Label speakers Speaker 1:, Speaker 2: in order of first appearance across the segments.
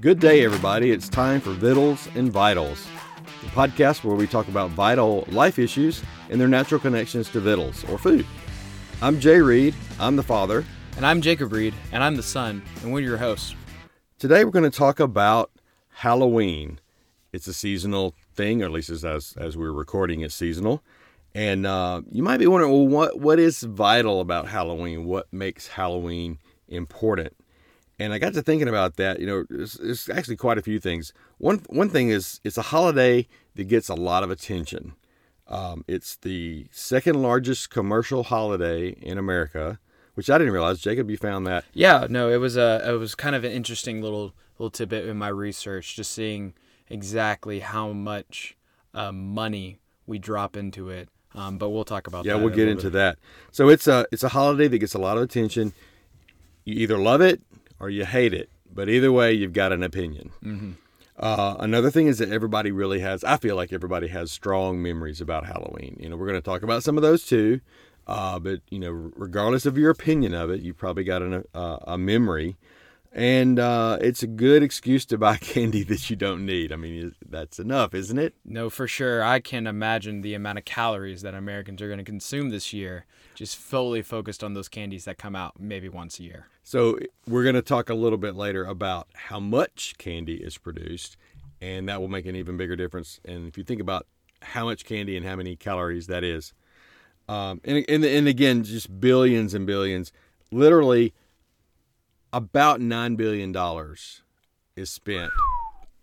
Speaker 1: Good day, everybody. It's time for Vittles and Vitals, the podcast where we talk about vital life issues and their natural connections to vittles or food. I'm Jay Reed. I'm the father.
Speaker 2: And I'm Jacob Reed, and I'm the son, and we're your hosts.
Speaker 1: Today we're going to talk about Halloween. It's a seasonal thing, or at least as as we're recording, it's seasonal. And uh, you might be wondering, well, what what is vital about Halloween? What makes Halloween important? And I got to thinking about that. You know, there's, actually quite a few things. One one thing is it's a holiday that gets a lot of attention. Um, it's the second largest commercial holiday in America, which I didn't realize. Jacob, you found that?
Speaker 2: Yeah, no, it was a it was kind of an interesting little little tidbit in my research, just seeing exactly how much uh, money we drop into it. Um, but we'll talk about
Speaker 1: yeah,
Speaker 2: that.
Speaker 1: we'll get into bit. that. So it's a it's a holiday that gets a lot of attention. You either love it or you hate it, but either way, you've got an opinion.
Speaker 2: Mm-hmm.
Speaker 1: Uh, another thing is that everybody really has. I feel like everybody has strong memories about Halloween. You know, we're going to talk about some of those too. Uh, but you know, regardless of your opinion of it, you probably got an, uh, a memory and uh, it's a good excuse to buy candy that you don't need. I mean, that's enough, isn't it?
Speaker 2: No, for sure. I can imagine the amount of calories that Americans are going to consume this year, just fully focused on those candies that come out maybe once a year.
Speaker 1: So, we're going to talk a little bit later about how much candy is produced, and that will make an even bigger difference. And if you think about how much candy and how many calories that is, um, and, and, and again, just billions and billions, literally about $9 billion is spent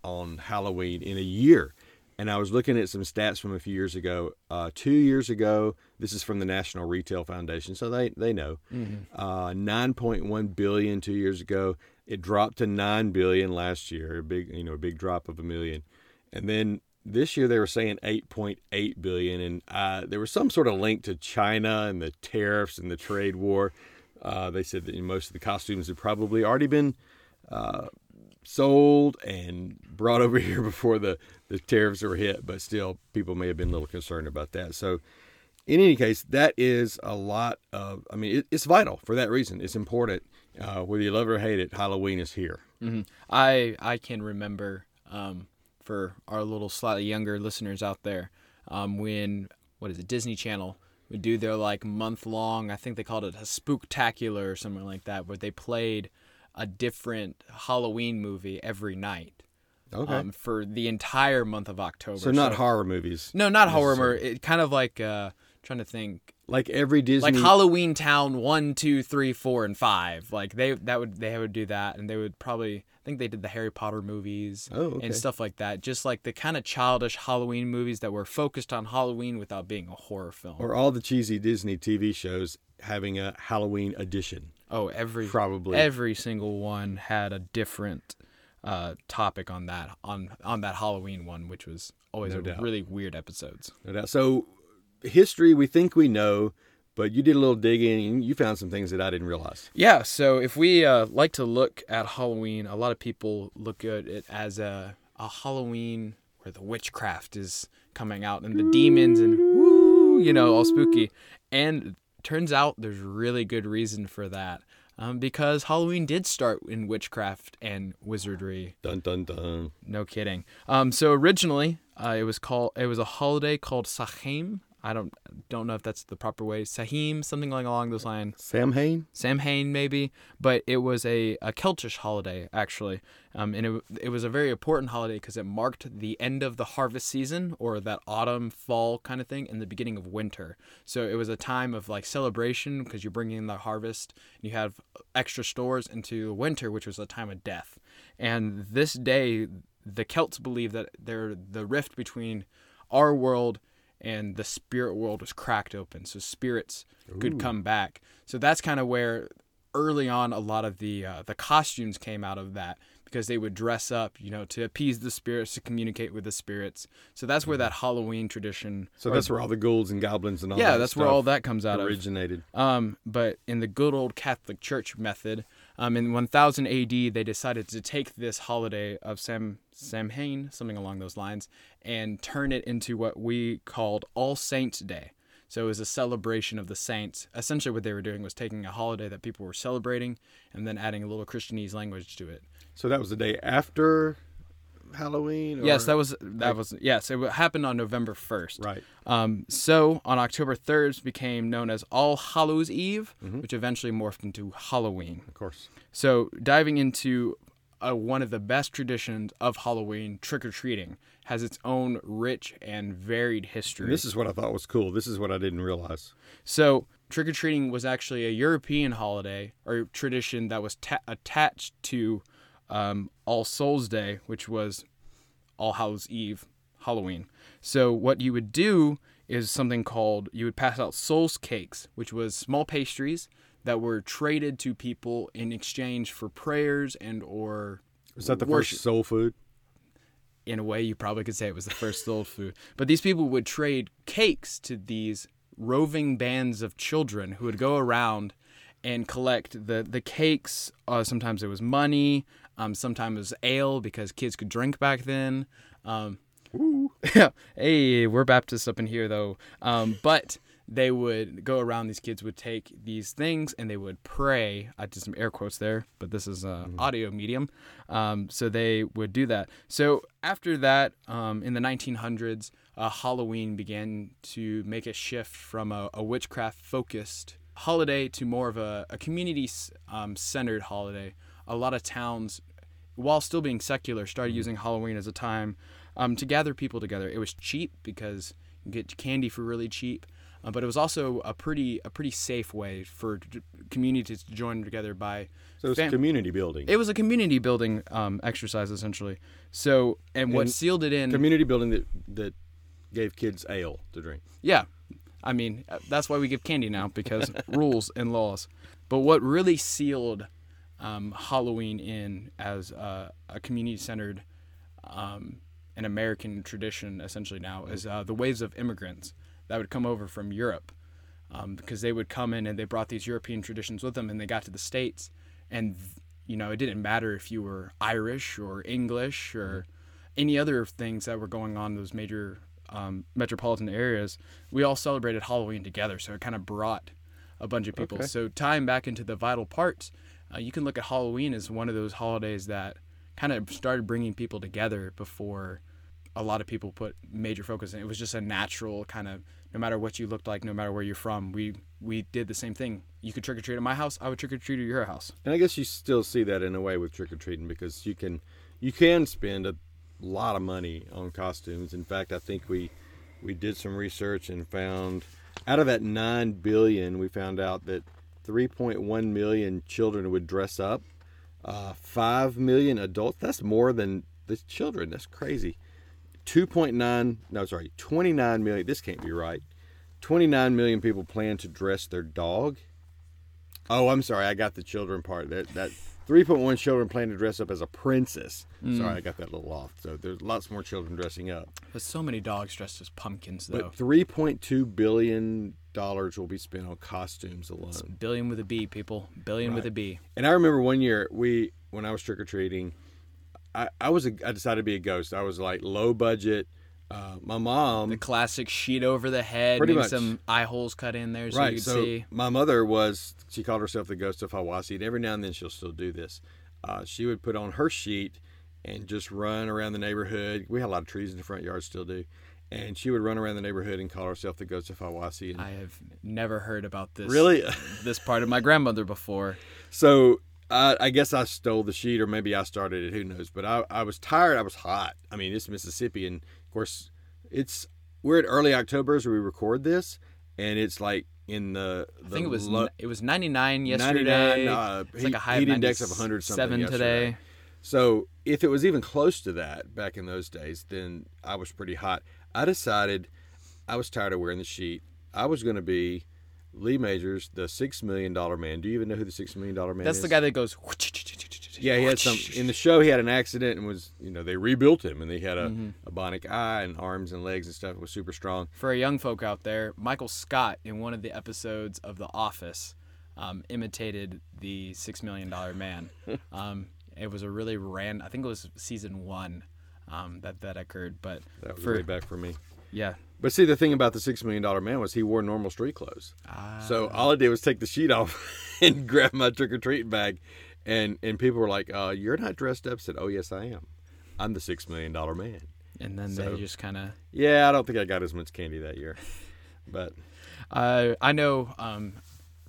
Speaker 1: on Halloween in a year. And I was looking at some stats from a few years ago. Uh, two years ago, this is from the National Retail Foundation, so they, they know. Mm-hmm. Uh, 9.1 billion two years ago. It dropped to 9 billion last year, a big, you know, a big drop of a million. And then this year they were saying 8.8 billion, and uh, there was some sort of link to China and the tariffs and the trade war. Uh, they said that most of the costumes had probably already been uh, sold and brought over here before the, the tariffs were hit, but still, people may have been a little concerned about that. So, in any case, that is a lot of, I mean, it, it's vital for that reason. It's important. Uh, whether you love it or hate it, Halloween is here.
Speaker 2: Mm-hmm. I, I can remember um, for our little slightly younger listeners out there um, when, what is it, Disney Channel would do their like month long, I think they called it a spooktacular or something like that, where they played a different Halloween movie every night.
Speaker 1: Okay. Um,
Speaker 2: for the entire month of October.
Speaker 1: So not so, horror movies.
Speaker 2: No, not horror. It kind of like uh, trying to think.
Speaker 1: Like every Disney.
Speaker 2: Like Halloween Town one, two, three, four, and five. Like they that would they would do that, and they would probably I think they did the Harry Potter movies
Speaker 1: oh, okay.
Speaker 2: and stuff like that. Just like the kind of childish Halloween movies that were focused on Halloween without being a horror film.
Speaker 1: Or all the cheesy Disney TV shows having a Halloween edition.
Speaker 2: Oh, every
Speaker 1: probably
Speaker 2: every single one had a different uh, topic on that on on that Halloween one, which was always no really weird episodes.
Speaker 1: No doubt. So history, we think we know but you did a little digging and you found some things that I didn't realize.
Speaker 2: Yeah, so if we uh, like to look at Halloween, a lot of people look at it as a, a Halloween where the witchcraft is coming out and the demons and woo, you know, all spooky. And turns out there's really good reason for that. Um, because Halloween did start in witchcraft and wizardry.
Speaker 1: Dun dun dun.
Speaker 2: No kidding. Um, so originally, uh, it was called it was a holiday called Samhain, I don't don't know if that's the proper way. Sahim, something like along those lines.
Speaker 1: Samhain.
Speaker 2: Samhain, maybe, but it was a, a Celtish holiday actually, um, and it it was a very important holiday because it marked the end of the harvest season or that autumn fall kind of thing and the beginning of winter. So it was a time of like celebration because you're bringing in the harvest and you have extra stores into winter, which was a time of death. And this day, the Celts believe that they're the rift between our world and the spirit world was cracked open so spirits Ooh. could come back so that's kind of where early on a lot of the uh, the costumes came out of that because they would dress up you know to appease the spirits to communicate with the spirits so that's where that halloween tradition
Speaker 1: so that's where all the ghouls and goblins and all
Speaker 2: yeah
Speaker 1: that
Speaker 2: that's where all that comes out
Speaker 1: originated.
Speaker 2: of um but in the good old catholic church method um, in 1000 AD, they decided to take this holiday of Sam Samhain, something along those lines, and turn it into what we called All Saints Day. So it was a celebration of the saints. Essentially, what they were doing was taking a holiday that people were celebrating and then adding a little Christianese language to it.
Speaker 1: So that was the day after Halloween.
Speaker 2: Yes, that was that was yes. It happened on November first.
Speaker 1: right.
Speaker 2: Um, so on October third, became known as All Hallows Eve, which eventually morphed into Halloween.
Speaker 1: Of course.
Speaker 2: So diving into uh, one of the best traditions of Halloween, trick or treating, has its own rich and varied history.
Speaker 1: And this is what I thought was cool. This is what I didn't realize.
Speaker 2: So trick or treating was actually a European holiday or tradition that was ta- attached to um, All Souls Day, which was All Hallows Eve, Halloween. So what you would do is something called you would pass out souls cakes, which was small pastries that were traded to people in exchange for prayers and or
Speaker 1: Was that the
Speaker 2: worship
Speaker 1: first soul food?
Speaker 2: in a way, you probably could say it was the first soul food. But these people would trade cakes to these roving bands of children who would go around and collect the the cakes. Uh, sometimes it was money. Um, sometimes it was ale because kids could drink back then. Um, yeah, hey, we're Baptists up in here though. Um, but they would go around. These kids would take these things and they would pray. I did some air quotes there, but this is a audio medium. Um, so they would do that. So after that, um, in the 1900s, uh, Halloween began to make a shift from a, a witchcraft focused holiday to more of a, a community um, centered holiday. A lot of towns while still being secular, started using Halloween as a time um, to gather people together. It was cheap because you get candy for really cheap, uh, but it was also a pretty a pretty safe way for d- communities to join together by.
Speaker 1: So it's
Speaker 2: fam-
Speaker 1: community building.
Speaker 2: it was a community building um, exercise essentially. So, and what
Speaker 1: And
Speaker 2: sealed it in,
Speaker 1: community building that that gave kids ale to drink.
Speaker 2: yeah, I mean uh, that's why we give candy now because rules and laws. But what really sealed um, Halloween in as uh, a community-centered um, an American tradition essentially now is uh, the waves of immigrants that would come over from Europe um, because they would come in and they brought these European traditions with them and they got to the states. And you know it didn't matter if you were Irish or English or any other things that were going on in those major um, metropolitan areas. We all celebrated Halloween together so it kind of brought a bunch of people.
Speaker 1: Okay.
Speaker 2: so tying back into the vital parts uh, you can look at Halloween as one of those holidays that kind of started bringing people together before a lot of people put major focus in. It was just a natural kind of no matter what you looked like, no matter where you're from, we we did the same thing. You could trick or treat at my house, I would trick or treat at your house.
Speaker 1: And I guess you still see that in a way with trick or treating because you can you can spend a lot of money on costumes. In fact, I think we we did some research and found out of that 9 billion, we found out that 3.1 million children would dress up. Uh, 5 million adults. That's more than the children. That's crazy. 2.9 no sorry 29 million this can't be right 29 million people plan to dress their dog oh i'm sorry i got the children part that that 3.1 children plan to dress up as a princess sorry i got that a little off so there's lots more children dressing up
Speaker 2: But so many dogs dressed as pumpkins though.
Speaker 1: but 3.2 billion dollars will be spent on costumes alone
Speaker 2: Billion with a B, people. Billion with a B.
Speaker 1: and i remember one year we when i was trick-or-treating i, I was a, i decided to be a ghost i was like low budget uh, my mom
Speaker 2: The classic sheet over the head,
Speaker 1: Pretty much.
Speaker 2: some eye holes cut in there so
Speaker 1: right
Speaker 2: you could
Speaker 1: so
Speaker 2: see.
Speaker 1: my mother was she called herself the ghost of Hawassi and every now and then she'll still do this uh, she would put on her sheet and just run around the neighborhood we had a lot of trees in the front yard still do and she would run around the neighborhood and call herself the ghost of Hawassi and
Speaker 2: I have never heard about this
Speaker 1: Really?
Speaker 2: this part of my grandmother before.
Speaker 1: so uh, I guess I stole the sheet or maybe I started it who knows but I, I was tired I was hot I mean it's Mississippi and of course it's we're at early October as we record this and it's like in the, the
Speaker 2: I think it was n- it was 99 yesterday.
Speaker 1: 99, uh,
Speaker 2: it's like a high
Speaker 1: heat index of 100 something
Speaker 2: 97
Speaker 1: yesterday.
Speaker 2: today.
Speaker 1: So if it was even close to that back in those days, then I was pretty hot. I decided I was tired of wearing the sheet. I was going to be Lee Majors, the six million dollar man. Do you even know who the six million dollar man is?
Speaker 2: That's
Speaker 1: is?
Speaker 2: the guy that goes.
Speaker 1: Yeah, he had some in the show. He had an accident and was, you know, they rebuilt him, and he had a,
Speaker 2: Mm-hmm.
Speaker 1: a bionic eye and arms and legs and stuff. It was super strong.
Speaker 2: For our young folk out there, Michael Scott in one of the episodes of The Office um, imitated the Six Million Dollar Man. um, it was a really ran. I think it was season one um, that that occurred. But
Speaker 1: That was
Speaker 2: for
Speaker 1: way back for me.
Speaker 2: yeah,
Speaker 1: But see, the thing about the six million dollar man was he wore normal street clothes.
Speaker 2: Ah.
Speaker 1: So all I did was take the sheet off and grab my trick or treat bag, and and people were like, uh, "You're not dressed up." I said, "Oh yes, I am. I'm the six million dollar man."
Speaker 2: and then
Speaker 1: so-
Speaker 2: they just kind of.
Speaker 1: Yeah, I don't think I got as much candy that year, but
Speaker 2: Uh, I know. Um,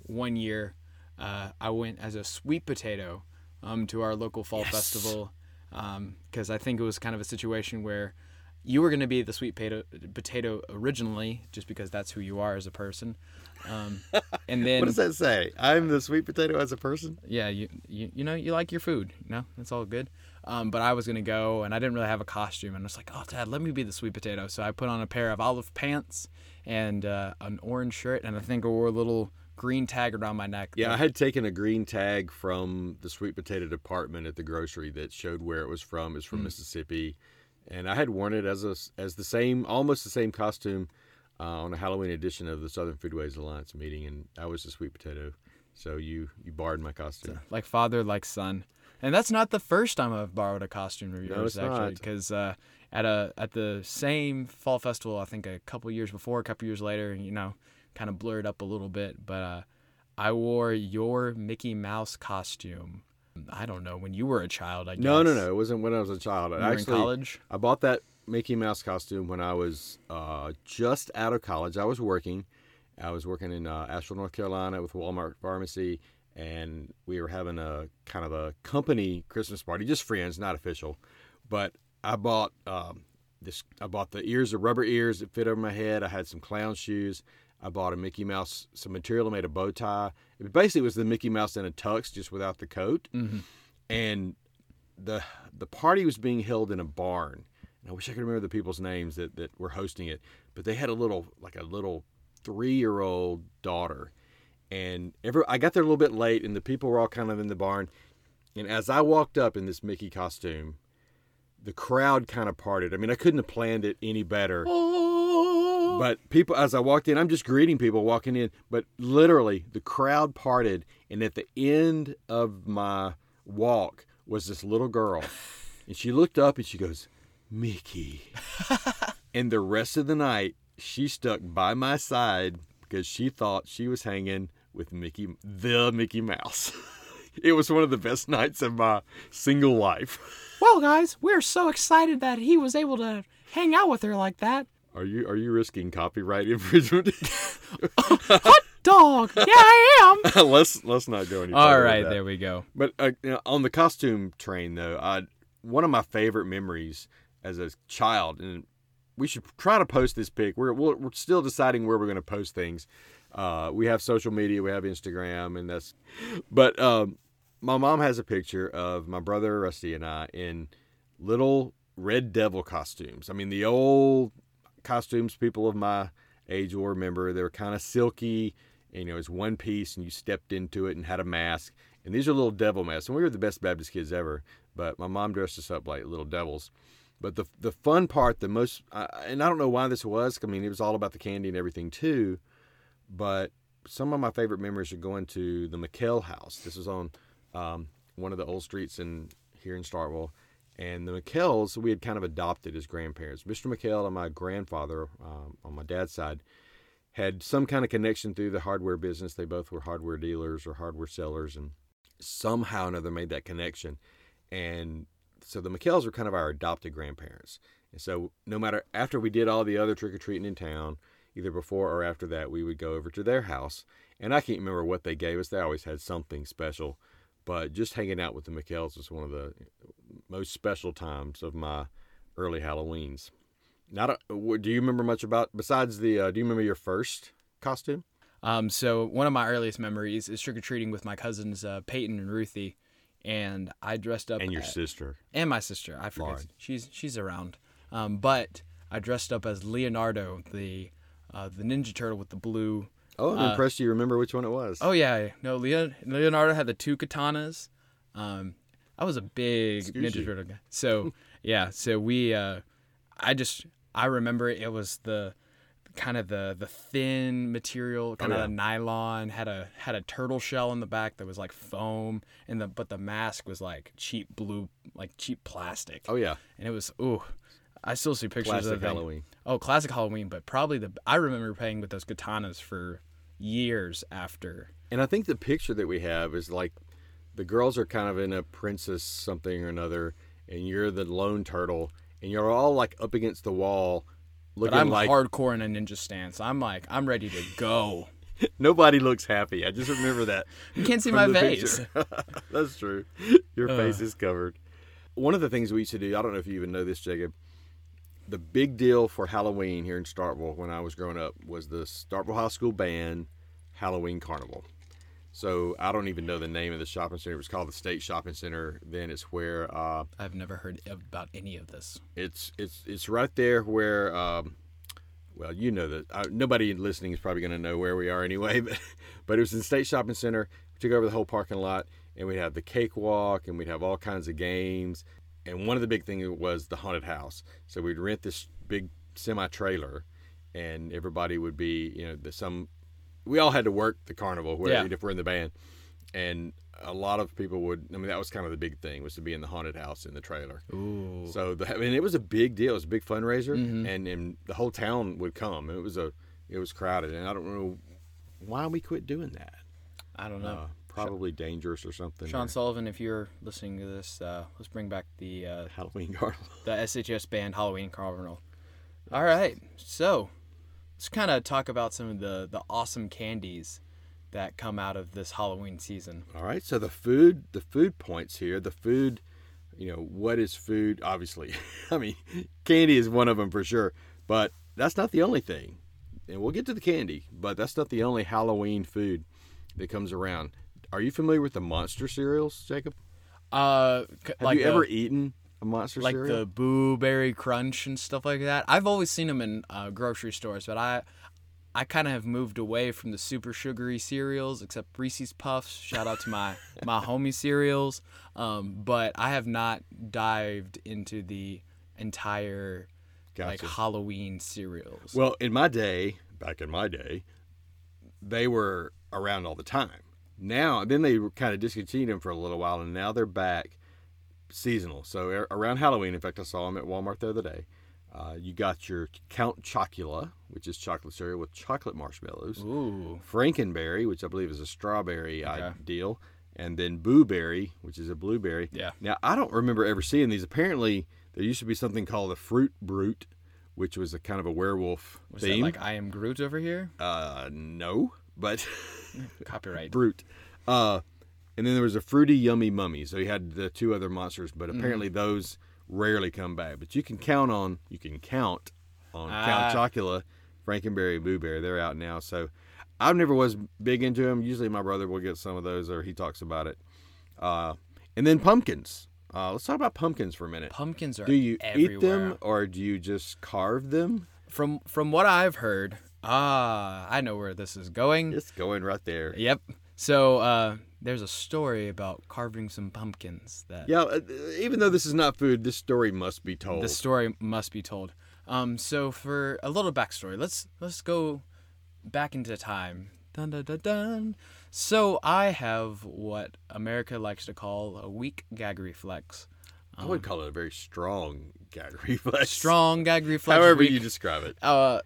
Speaker 2: one year, uh, I went as a sweet potato, um, to our local fall
Speaker 1: Yes.
Speaker 2: festival, because I think it was kind of a situation where you were going to be the sweet potato, potato originally, just because that's who you are as a person, um, and then
Speaker 1: what does that say? I'm the sweet potato as a person.
Speaker 2: yeah, you, you you know you like your food, you know that's all good. Um, but I was gonna go, and I didn't really have a costume, and I was like, "Oh, Dad, let me be the sweet potato." So I put on a pair of olive pants and uh, an orange shirt, and I think I wore a little green tag around my neck.
Speaker 1: Yeah, I had taken a green tag from the sweet potato department at the grocery that showed where it was from. It's from Mississippi, and I had worn it as a as the same, almost the same costume uh, on a Halloween edition of the Southern Foodways Alliance meeting, and I was the sweet potato. So you you borrowed my costume.
Speaker 2: like father, like son, and that's not the first time I've borrowed a costume of
Speaker 1: No,
Speaker 2: yours
Speaker 1: it's
Speaker 2: actually, because uh, at a at the same fall festival, I think a couple years before, a couple years later, you know, kind of blurred up a little bit, but uh, I wore your Mickey Mouse costume. I don't know when you were a child. I guess.
Speaker 1: No, no, no. It wasn't when I was a child. I
Speaker 2: were in
Speaker 1: actually,
Speaker 2: college.
Speaker 1: I bought that Mickey Mouse costume when I was uh, just out of college. I was working. I was working in uh, Asheville, North Carolina, with Walmart Pharmacy, and we were having a kind of a company Christmas party, just friends, not official. But I bought um, this. I bought the ears, the rubber ears that fit over my head. I had some clown shoes. I bought a Mickey Mouse, some material that made a bow tie. It basically was the Mickey Mouse in a tux, just without the coat.
Speaker 2: hmm
Speaker 1: And the the party was being held in a barn. And I wish I could remember the people's names that, that were hosting it, but they had a little like a little three year old daughter. And every I got there a little bit late, and the people were all kind of in the barn. And as I walked up in this Mickey costume, the crowd kind of parted. I mean, I couldn't have planned it any better. But people, as I walked in, I'm just greeting people walking in. But literally, the crowd parted, and at the end of my walk was this little girl, and she looked up and she goes, "Mickey." and the rest of the night, she stuck by my side because she thought she was hanging with Mickey, the Mickey Mouse. it was one of the best nights of my single life.
Speaker 2: Well, guys, we're so excited that he was able to hang out with her like that.
Speaker 1: Are you are you risking copyright infringement?
Speaker 2: Hot dog. Yeah, I am.
Speaker 1: let's let's not go any.
Speaker 2: All
Speaker 1: with
Speaker 2: there we go.
Speaker 1: But uh, you know, on the costume train, though, I, one of my favorite memories as a child, and we should try to post this pic. We're we're, we're still deciding where we're going to post things. Uh, we have social media, we have Instagram, and that's. But um, my mom has a picture of my brother Rusty and I in little Red Devil costumes. I mean, the old costumes people of my age will remember. They were kind of silky, and you know, it was one piece, and you stepped into it and had a mask. And these are little devil masks, and we were the best Baptist kids ever. But my mom dressed us up like little devils. But the the fun part, the most, I and I don't know why this was. I mean, it was all about the candy and everything too. But some of my favorite memories are going to the McKell house. This was on um, one of the old streets in here in Starkville. And the McKells, we had kind of adopted as grandparents. Mr. McKell and my grandfather um, on my dad's side had some kind of connection through the hardware business. They both were hardware dealers or hardware sellers, and somehow or another made that connection. And so the McKells were kind of our adopted grandparents. And so no matter after we did all the other trick or treating in town, either before or after that, we would go over to their house. And I can't remember what they gave us. They always had something special. But just hanging out with the McKells was one of the most special times of my early Halloweens. Not a, do you remember much about besides the? Uh, do you remember your first costume?
Speaker 2: Um, so one of my earliest memories is trick or treating with my cousins uh, Peyton and Ruthie, and I dressed up
Speaker 1: And your
Speaker 2: as-
Speaker 1: sister.
Speaker 2: and my sister. I forget
Speaker 1: Lauren.
Speaker 2: she's she's around, um, but I dressed up as Leonardo, the uh, the Ninja Turtle with the blue.
Speaker 1: Oh, I'm
Speaker 2: Uh,
Speaker 1: impressed you remember which one it was.
Speaker 2: Oh yeah, no, Leo, Leonardo had the two katanas. Um, I was a big
Speaker 1: Excuse
Speaker 2: Ninja
Speaker 1: you.
Speaker 2: Turtle guy. So yeah, so we, uh, I just I remember it was the kind of the the thin material, kind
Speaker 1: Oh,
Speaker 2: of
Speaker 1: yeah.
Speaker 2: the nylon, had a had a turtle shell in the back that was like foam, and the but the mask was like cheap blue, like cheap plastic
Speaker 1: Oh yeah.
Speaker 2: and it was ooh I still see pictures
Speaker 1: Classic
Speaker 2: of.
Speaker 1: Halloween.
Speaker 2: Oh, classic Halloween, but probably the I remember playing with those katanas for years after.
Speaker 1: And I think the picture that we have is like the girls are kind of in a princess something or another, and you're the lone turtle, and you're all like up against the wall, looking
Speaker 2: But I'm
Speaker 1: like
Speaker 2: hardcore in a ninja stance. I'm like I'm ready to go.
Speaker 1: nobody looks happy. I just remember that.
Speaker 2: You can't see my face.
Speaker 1: That's true. Your face is covered. One of the things we used to do, I don't know if you even know this, Jacob. The big deal for Halloween here in Starkville when I was growing up was the Starkville High School Band Halloween Carnival. So I don't even know the name of the shopping center. It was called the State Shopping Center. Then it's where uh,
Speaker 2: I've never heard about any of this.
Speaker 1: it's it's it's right there where um, well you know that uh, nobody listening is probably going to know where we are anyway but but it was in the state shopping center we took over the whole parking lot and we'd have the cakewalk and we'd have all kinds of games and one of the big things was the haunted house so we'd rent this big semi trailer and everybody would be you know the, some we all had to work the carnival where
Speaker 2: Yeah.
Speaker 1: if we're in the band and a lot of people would i mean that was kind of the big thing was to be in the haunted house in the trailer
Speaker 2: Ooh.
Speaker 1: so the, I mean, it was a big deal. It was a big fundraiser, and, and the whole town would come. It was a it was crowded, and I don't know why we quit doing that.
Speaker 2: I don't know.
Speaker 1: Uh, probably dangerous or something.
Speaker 2: Sean
Speaker 1: or
Speaker 2: Sullivan, if you're listening to this, uh, let's bring back the uh,
Speaker 1: Halloween carnival.
Speaker 2: the SHS band Halloween Carnival. All right, so let's kind of talk about some of the the awesome candies that come out of this Halloween season.
Speaker 1: All right. So the food, the food points here. The food, you know, what is food? Obviously, I mean, candy is one of them for sure. But that's not the only thing. And we'll get to the candy, but that's not the only Halloween food that comes around. Are you familiar with the monster cereals, Jacob?
Speaker 2: Uh,
Speaker 1: Have
Speaker 2: like
Speaker 1: you
Speaker 2: the-
Speaker 1: ever eaten monster
Speaker 2: like
Speaker 1: cereal?
Speaker 2: the Boo Berry Crunch and stuff like that. I've always seen them in uh, grocery stores, but I I kind of have moved away from the super sugary cereals, except Reese's Puffs. Shout out to my my homie cereals. Um, but I have not dived into the entire like Halloween cereals.
Speaker 1: Well, in my day, back in my day, they were around all the time. Now, then they kind of discontinued them for a little while, and now they're back seasonal. So around Halloween, in fact, I saw them at Walmart the other day. Uh, you got your Count Chocula, which is chocolate cereal with chocolate marshmallows.
Speaker 2: Ooh,
Speaker 1: Frankenberry, which I believe is a strawberry
Speaker 2: Okay.
Speaker 1: ideal, and then Boo Berry, which is a blueberry.
Speaker 2: Yeah.
Speaker 1: Now I don't remember ever seeing these. Apparently, there used to be something called a Fruit Brute, which was a kind of a werewolf
Speaker 2: was that
Speaker 1: theme.
Speaker 2: like I am Groot over here?
Speaker 1: uh, no, but
Speaker 2: Copyright.
Speaker 1: Brute. Uh, and then there was a Fruity Yummy Mummy. So you had the two other monsters, but
Speaker 2: Mm-hmm.
Speaker 1: apparently those rarely come back. But you can count on you can count on
Speaker 2: Ah.
Speaker 1: Count Chocula, Frankenberry, Boo Berry. They're out now. So I've never was big into them. Usually my brother will get some of those, or he talks about it. Uh, and then pumpkins. Uh, let's talk about pumpkins for a minute.
Speaker 2: Pumpkins are
Speaker 1: Do you
Speaker 2: everywhere.
Speaker 1: eat them or do you just carve them?
Speaker 2: From from what I've heard, ah, I know where this is going.
Speaker 1: It's going right there.
Speaker 2: Yep. So uh, there's a story about carving some pumpkins that
Speaker 1: Yeah, uh, even though this is not food, this story must be told.
Speaker 2: the story must be told. Um, so for a little backstory, let's let's go back into time. Dun, dun, dun, dun. So I have what America likes to call a weak gag reflex.
Speaker 1: I would call it a very strong gag reflex.
Speaker 2: Strong gag reflex.
Speaker 1: however
Speaker 2: weak-
Speaker 1: you describe it.
Speaker 2: Uh,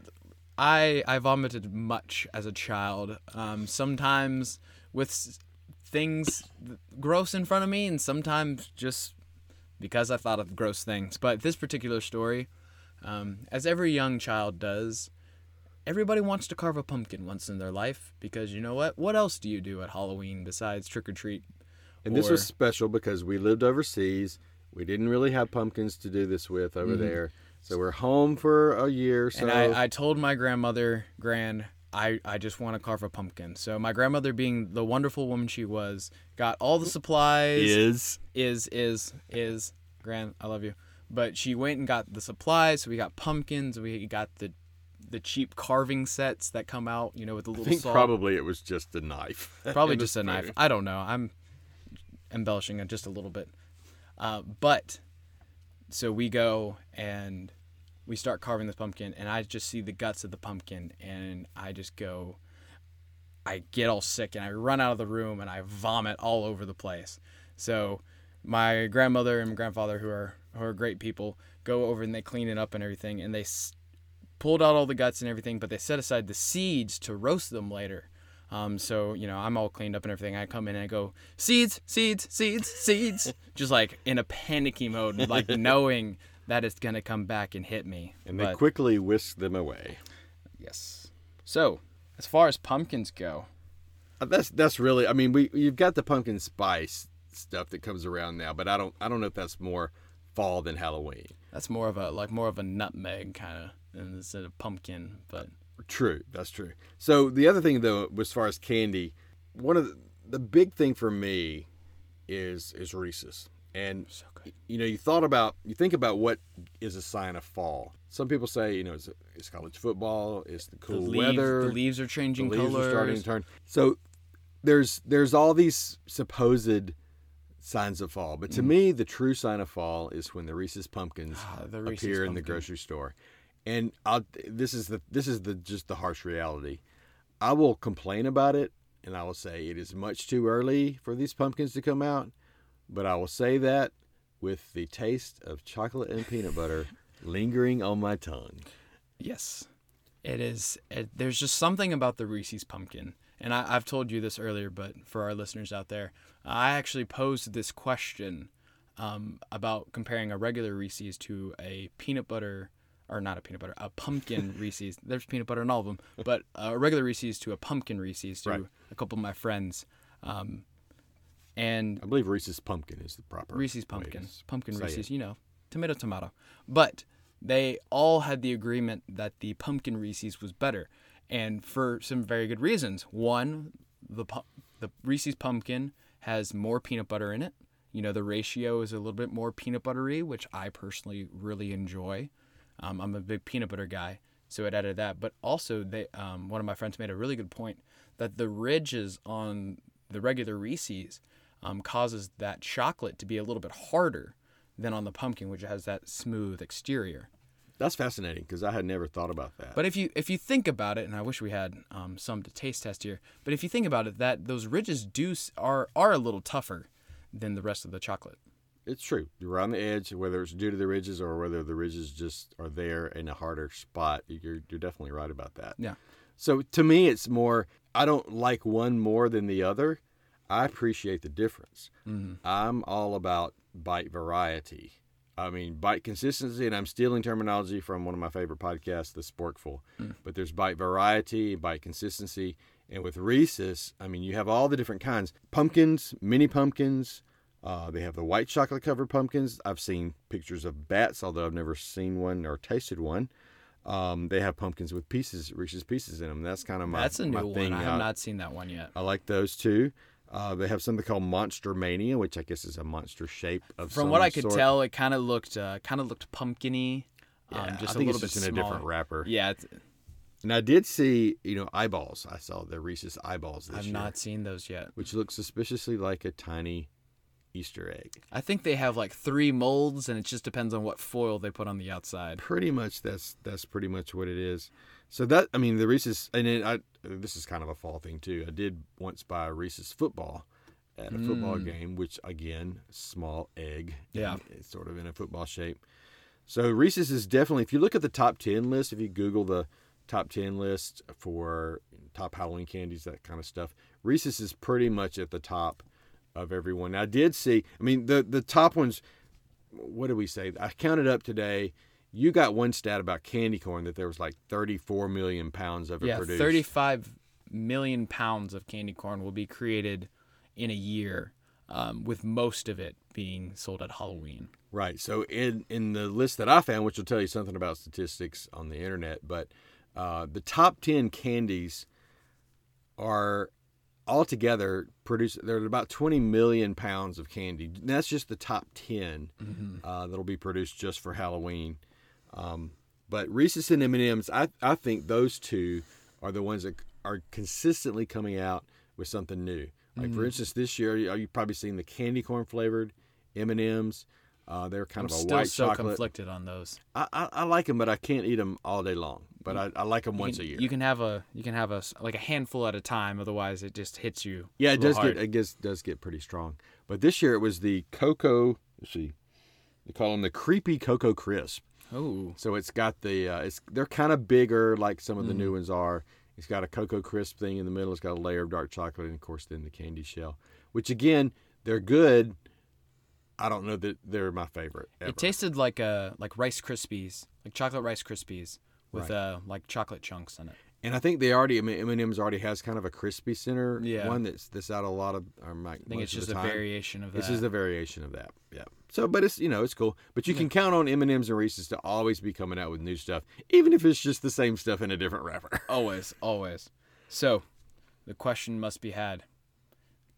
Speaker 2: I I vomited much as a child. Um, sometimes with things gross in front of me, and sometimes just because I thought of gross things. But this particular story, um, as every young child does, everybody wants to carve a pumpkin once in their life because you know what? What else do you do at Halloween besides trick or treat?
Speaker 1: And this was special because we lived overseas. We didn't really have pumpkins to do this with over there. So we're home for a year. So
Speaker 2: Mm-hmm. and I, I told my grandmother, Gran, I, I just want to carve a pumpkin. So my grandmother, being the wonderful woman she was, got all the supplies.
Speaker 1: is
Speaker 2: is is is grand. I love you. But she went and got the supplies. So we got pumpkins. We got the the cheap carving sets that come out, you know, with the
Speaker 1: I
Speaker 2: little
Speaker 1: think
Speaker 2: salt.
Speaker 1: probably it was just a knife.
Speaker 2: Probably just a knife. I don't know. I'm embellishing it just a little bit. Uh, but so we go and we start carving this pumpkin, and I just see the guts of the pumpkin, and I just go. I get all sick and I run out of the room and I vomit all over the place. So my grandmother and my grandfather, who are who are great people, go over and they clean it up and everything, and they s- pulled out all the guts and everything, but they set aside the seeds to roast them later. Um, so you know, I'm all cleaned up and everything. I come in and I go seeds, seeds, seeds, seeds, just like in a panicky mode, like knowing that it's gonna come back and hit me.
Speaker 1: And they
Speaker 2: But-
Speaker 1: quickly whisk them away.
Speaker 2: yes. So as far as pumpkins go,
Speaker 1: Uh, That's that's really. I mean, we you've got the pumpkin spice stuff that comes around now, but I don't I don't know if that's more fall than Halloween.
Speaker 2: that's more of a like more of a nutmeg kind of instead of pumpkin, but
Speaker 1: True, that's true. So the other thing though, as far as candy, one of the, the big thing for me is is Reese's. And
Speaker 2: so
Speaker 1: you know, you thought about you think about what is a sign of fall. Some people say, you know, it's, it's college football, it's the
Speaker 2: The
Speaker 1: cool
Speaker 2: leaves,
Speaker 1: weather,
Speaker 2: the leaves are changing
Speaker 1: the leaves
Speaker 2: colors.
Speaker 1: are starting to turn. So there's there's all these supposed signs of fall, but to me, the true sign of fall is when the Reese's pumpkins
Speaker 2: Mm. Ah, the Reese's
Speaker 1: appear in the grocery store. And I'll, this is the this is the just the harsh reality. I will complain about it, and I will say it is much too early for these pumpkins to come out. But I will say that with the taste of chocolate and peanut butter lingering on my tongue.
Speaker 2: Yes, it is. It, there's just something about the Reese's pumpkin, and I, I've told you this earlier, but for our listeners out there, I actually posed this question um, about comparing a regular Reese's to a peanut butter, or not a peanut butter, a pumpkin Reese's. There's peanut butter in all of them, but a regular Reese's to a pumpkin Reese's to
Speaker 1: Right.
Speaker 2: a couple of my friends. Um, and
Speaker 1: I believe Reese's pumpkin is the proper
Speaker 2: Reese's pumpkin, pumpkin Reese's,
Speaker 1: it.
Speaker 2: you know, tomato, tomato. But they all had the agreement that the pumpkin Reese's was better, and for some very good reasons. One, the pu- the Reese's pumpkin has more peanut butter in it. You know, the ratio is a little bit more peanut buttery, which I personally really enjoy. Um, I'm a big peanut butter guy, so it added that. But also, they um, one of my friends made a really good point that the ridges on the regular Reese's um, causes that chocolate to be a little bit harder than on the pumpkin, which has that smooth exterior.
Speaker 1: That's fascinating because I had never thought about that.
Speaker 2: But if you if you think about it, and I wish we had um, some to taste test here, but if you think about it, that those ridges do are are a little tougher than the rest of the chocolate.
Speaker 1: It's true. You're on the edge, whether it's due to the ridges or whether the ridges just are there in a harder spot. You're you're definitely right about that.
Speaker 2: Yeah.
Speaker 1: So to me, it's more. I don't like one more than the other. I appreciate the difference. I'm all about bite variety. I mean, bite consistency, and I'm stealing terminology from one of my favorite podcasts, The Sporkful. But there's bite variety, bite consistency, and with Reese's, I mean, you have all the different kinds: pumpkins, mini pumpkins. Uh, they have the white chocolate covered pumpkins. I've seen pictures of bats, although I've never seen one or tasted one. Um, they have pumpkins with pieces, Reese's pieces in them. That's kind of my
Speaker 2: That's a new
Speaker 1: thing.
Speaker 2: one. I have
Speaker 1: Uh,
Speaker 2: not seen that one yet.
Speaker 1: I like those too. Uh, they have something called Monster Mania, which I guess is a monster shape of.
Speaker 2: From what I could
Speaker 1: sort.
Speaker 2: tell, it kind of looked uh, kind of looked pumpkiny.
Speaker 1: Yeah,
Speaker 2: um, just
Speaker 1: I
Speaker 2: a
Speaker 1: think
Speaker 2: little
Speaker 1: it's
Speaker 2: bit
Speaker 1: just in a different wrapper.
Speaker 2: Yeah,
Speaker 1: And I did see, you know, eyeballs. I saw the Reese's eyeballs this year.
Speaker 2: I've
Speaker 1: year,
Speaker 2: not seen those yet.
Speaker 1: which look suspiciously like a tiny Easter egg.
Speaker 2: I think they have like three molds, and it just depends on what foil they put on the outside.
Speaker 1: Pretty much, that's that's pretty much what it is. So that I mean, the Reese's, and then I this is kind of a fall thing too. I did once buy a Reese's football at a football mm. game, which again, small egg,
Speaker 2: Yeah.
Speaker 1: it's sort of in a football shape. So Reese's is definitely. If you look at the top ten list, if you Google the top ten list for top Halloween candies, that kind of stuff, Reese's is pretty much at the top of everyone. Now, I did see. I mean, the the top ones. What did we say? I counted up today. You got one stat about candy corn that there was like 34 million pounds of it
Speaker 2: Yeah,
Speaker 1: produced.
Speaker 2: 35 million pounds of candy corn will be created in a year, um, with most of it being sold at Halloween.
Speaker 1: Right. So in in the list that I found, which will tell you something about statistics on the internet, but uh, the top ten candies are altogether produce. There are about 20 million pounds of candy. And that's just the top 10 uh, that'll be produced just for Halloween. Um, but Reese's and M&M's, I I think those two are the ones that are consistently coming out with something new. Like for instance, this year you- you've probably seen the candy corn flavored M&M's. Uh, they're kind
Speaker 2: I'm
Speaker 1: of a
Speaker 2: still
Speaker 1: white
Speaker 2: so
Speaker 1: chocolate.
Speaker 2: conflicted on those.
Speaker 1: I, I, I like them, but I can't eat them all day long. But I, I like them once
Speaker 2: you,
Speaker 1: a year.
Speaker 2: You can have a you can have a like a handful at a time. Otherwise, it just hits you.
Speaker 1: yeah, it does
Speaker 2: hard.
Speaker 1: get it gets, does get pretty strong. But this year it was the cocoa. Let's see, They call them the creepy Cocoa Crisp.
Speaker 2: Oh,
Speaker 1: So it's got the uh, it's they're kind of bigger like some of the
Speaker 2: Mm.
Speaker 1: new ones are. It's got a cocoa crisp thing in the middle. It's got a layer of dark chocolate, and of course, then the candy shell. Which again, they're good. I don't know that they're my favorite. Ever.
Speaker 2: it tasted like uh like Rice Krispies, like chocolate Rice Krispies with
Speaker 1: Right.
Speaker 2: uh like chocolate chunks in it.
Speaker 1: And I think they already I mean, M&M's already has kind of a crispy center
Speaker 2: Yeah.
Speaker 1: one that's that's out a lot of. Or might,
Speaker 2: I think it's just a variation of that.
Speaker 1: This is a variation of that. Yeah. So, but it's you know it's cool. But you can count on M and M's and Reese's to always be coming out with new stuff, even if it's just the same stuff in a different wrapper.
Speaker 2: always, always. So, the question must be had: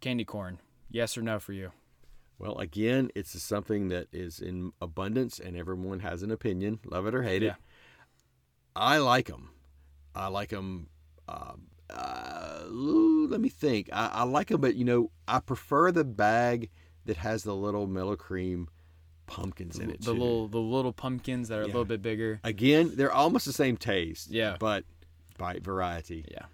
Speaker 2: candy corn, yes or no for you?
Speaker 1: Well, again, it's something that is in abundance, and everyone has an opinion, love it or hate
Speaker 2: Yeah.
Speaker 1: it. I like them. I like them. Um, uh, let me think. I, I like them, but you know, I prefer the bag that has the little mellow cream pumpkins in it.
Speaker 2: the
Speaker 1: too.
Speaker 2: little the little pumpkins that are a little bit bigger.
Speaker 1: Again, they're almost the same taste.
Speaker 2: Yeah.
Speaker 1: But bite variety.
Speaker 2: Yeah.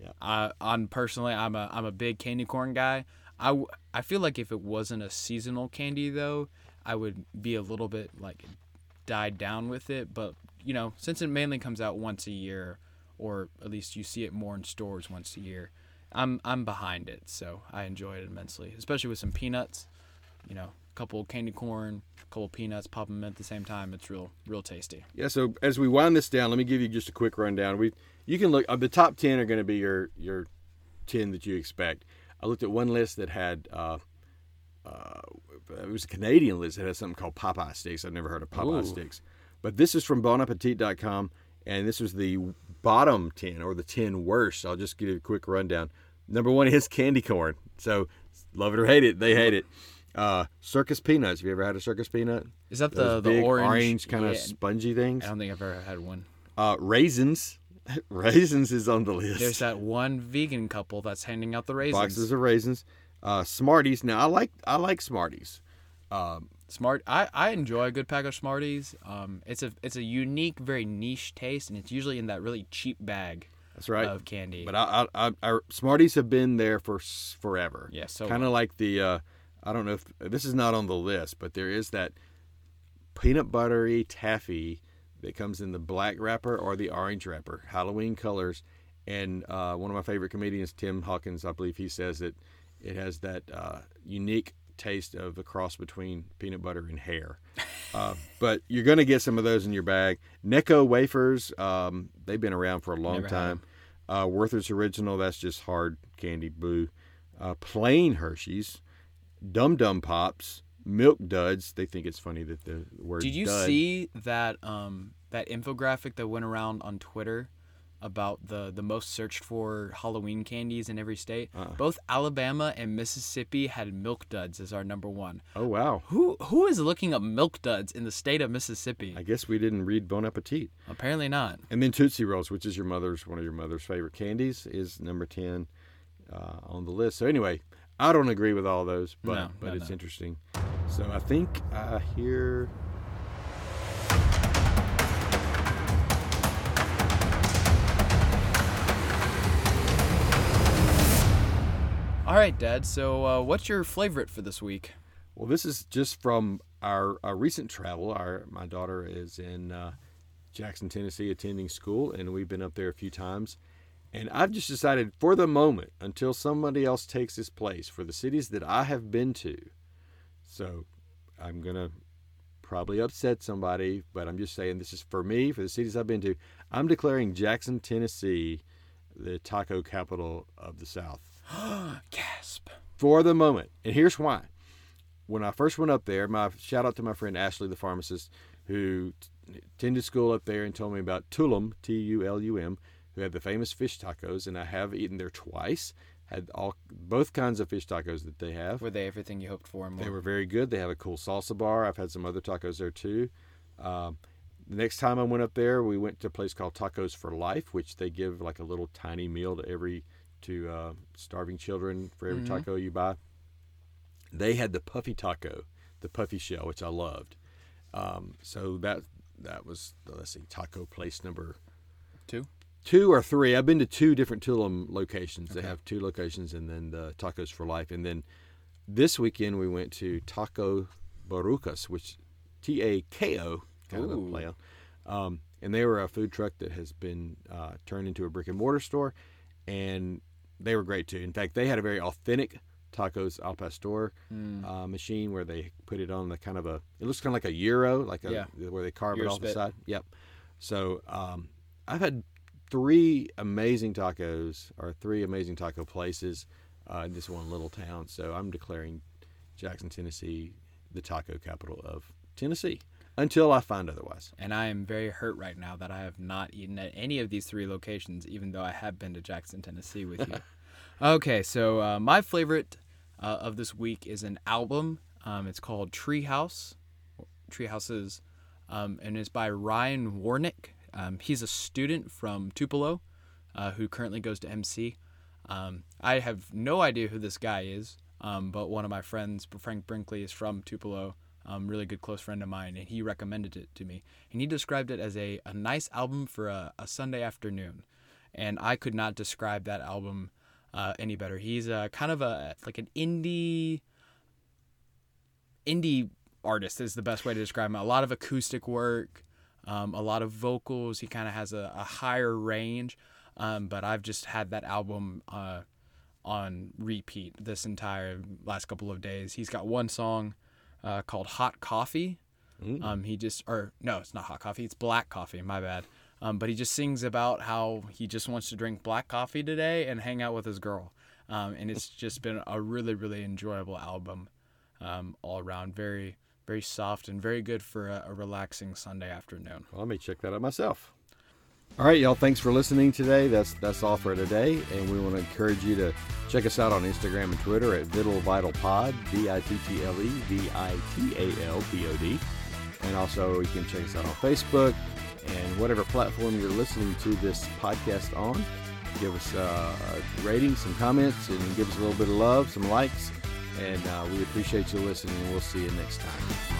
Speaker 1: Yeah.
Speaker 2: I on personally, I'm a I'm a big candy corn guy. I I feel like if it wasn't a seasonal candy though, I would be a little bit like died down with it. But you know, since it mainly comes out once a year, or at least you see it more in stores once a year, I'm I'm behind it. So I enjoy it immensely, especially with some peanuts. You know, a couple candy corn, a couple peanuts, pop them at the same time. It's real real tasty.
Speaker 1: Yeah, so as we wind this down, let me give you just a quick rundown. We you can look uh, the top ten are going to be your your ten that you expect. I looked at one list that had uh, uh, it was a Canadian list that had something called Popeye sticks. I've never heard of Popeye
Speaker 2: Ooh.
Speaker 1: sticks, but this is from BonAppetit.com, and this was the bottom ten or the ten worst. I'll just give you a quick rundown. Number one is candy corn. So love it or hate it, they hate it. Uh, circus peanuts. Have you ever had a circus peanut?
Speaker 2: Is that the
Speaker 1: Those
Speaker 2: the
Speaker 1: big
Speaker 2: orange,
Speaker 1: kind of
Speaker 2: Yeah,
Speaker 1: spongy things.
Speaker 2: I don't think I've ever had one.
Speaker 1: Uh, raisins. raisins is on the list.
Speaker 2: There's that one vegan couple that's handing out the raisins.
Speaker 1: Boxes of raisins. Uh, Smarties. Now I like I like Smarties. Um,
Speaker 2: Smart. I, I enjoy a good pack of Smarties. Um, it's a it's a unique, very niche taste, and it's usually in that really cheap bag
Speaker 1: that's right.
Speaker 2: of candy.
Speaker 1: but I, I, I, I, Smarties have been there for forever.
Speaker 2: yeah, so
Speaker 1: kind of like the. Uh, I don't know if this is not on the list, but there is that peanut buttery taffy that comes in the black wrapper or the orange wrapper, Halloween colors. And uh, one of my favorite comedians, Tim Hawkins, I believe he says that it has that uh, unique taste of a cross between peanut butter and hair. Uh, but you're going to get some of those in your bag. Necco wafers, um, they've been around for a long
Speaker 2: Never
Speaker 1: time. Uh, Werther's Original, that's just hard candy, boo. Uh, plain Hershey's, Dum Dum Pops, Milk Duds. They think it's funny that the word.
Speaker 2: Did you
Speaker 1: dud-
Speaker 2: see that um that infographic that went around on Twitter about the the most searched for Halloween candies in every state?
Speaker 1: Uh-uh.
Speaker 2: Both Alabama and Mississippi had Milk Duds as our number one.
Speaker 1: Oh wow!
Speaker 2: Who who is looking up Milk Duds in the state of Mississippi?
Speaker 1: I guess we didn't read Bon Appetit.
Speaker 2: Apparently not.
Speaker 1: And then Tootsie Rolls, which is your mother's one of your mother's favorite candies, is number ten uh, on the list. So anyway, I don't agree with all those, but
Speaker 2: No,
Speaker 1: but
Speaker 2: no,
Speaker 1: it's
Speaker 2: no.
Speaker 1: interesting. So I think I hear.
Speaker 2: All right, Dad. So, uh, what's your favorite for this week?
Speaker 1: Well, this is just from our, our recent travel. Our my daughter is in uh, Jackson, Tennessee, attending school, and we've been up there a few times. And I've just decided, for the moment, until somebody else takes this place, for the cities that I have been to. So, I'm gonna probably upset somebody, but I'm just saying this is for me, for the cities I've been to. I'm declaring Jackson, Tennessee, the taco capital of the South
Speaker 2: Gasp.
Speaker 1: for the moment. And here's why. When I first went up there, my shout out to my friend Ashley, the pharmacist, who t- attended school up there and told me about Tulum, T U L U M, who had the famous fish tacos, and I have eaten there twice. Had all both kinds of fish tacos that they have.
Speaker 2: Were they everything you hoped for?
Speaker 1: They were very good. They have a cool salsa bar. I've had some other tacos there too. Um, the next time I went up there, we went to a place called Tacos for Life, which they give like a little tiny meal to every to uh, starving children for every
Speaker 2: Mhm.
Speaker 1: taco you buy. They had the puffy taco, the puffy shell, which I loved. Um, so that that was let's see, taco place number
Speaker 2: Two?
Speaker 1: two or three. I've been to two different Tulum locations. They have two locations, and then the Tacos for Life. And then this weekend we went to Taco Barucas, which T A K O, kind of a play on. Um, and they were a food truck that has been uh, turned into a brick and mortar store, and they were great too. In fact, they had a very authentic tacos al pastor
Speaker 2: Mm.
Speaker 1: uh, machine where they put it on the kind of a it looks kind of like a gyro, like a
Speaker 2: Yeah.
Speaker 1: where they carve it off the side. Yep. So um, I've had three amazing tacos or three amazing taco places uh, in this one little town. So I'm declaring Jackson, Tennessee, the taco capital of Tennessee until I find otherwise.
Speaker 2: And I am very hurt right now that I have not eaten at any of these three locations, even though I have been to Jackson, Tennessee with you. okay, so uh, my favorite uh, of this week is an album. Um, it's called Treehouse. Treehouses, um, and it's by Ryan Warnick. Um, he's a student from Tupelo uh, who currently goes to MC. Um, I have no idea who this guy is, um, but one of my friends, Frank Brinkley, is from Tupelo. Um, really good close friend of mine, and he recommended it to me. And he described it as a, a nice album for a, a Sunday afternoon. And I could not describe that album uh, any better. He's a kind of a like an indie indie artist is the best way to describe him. A lot of acoustic work, um, a lot of vocals. He kind of has a, a higher range. Um, but I've just had that album uh, on repeat this entire last couple of days. He's got one song uh, called Hot Coffee.
Speaker 1: Mm.
Speaker 2: Um, he just, or no, it's not hot coffee. It's black coffee. My bad. Um, but he just sings about how he just wants to drink black coffee today and hang out with his girl. Um, and it's just been a really, really enjoyable album um, all around. Very, very soft and very good for a, a relaxing Sunday afternoon.
Speaker 1: Well, let me check that out myself. All right, y'all. Thanks for listening today. That's that's all for today, and we want to encourage you to check us out on Instagram and Twitter at Vittle Vital Pod, V I T T L E V I T A L P O D, and also you can check us out on Facebook and whatever platform you're listening to this podcast on. Give us uh, a rating, some comments, and give us a little bit of love, some likes, and uh, we appreciate you listening. And we'll see you next time.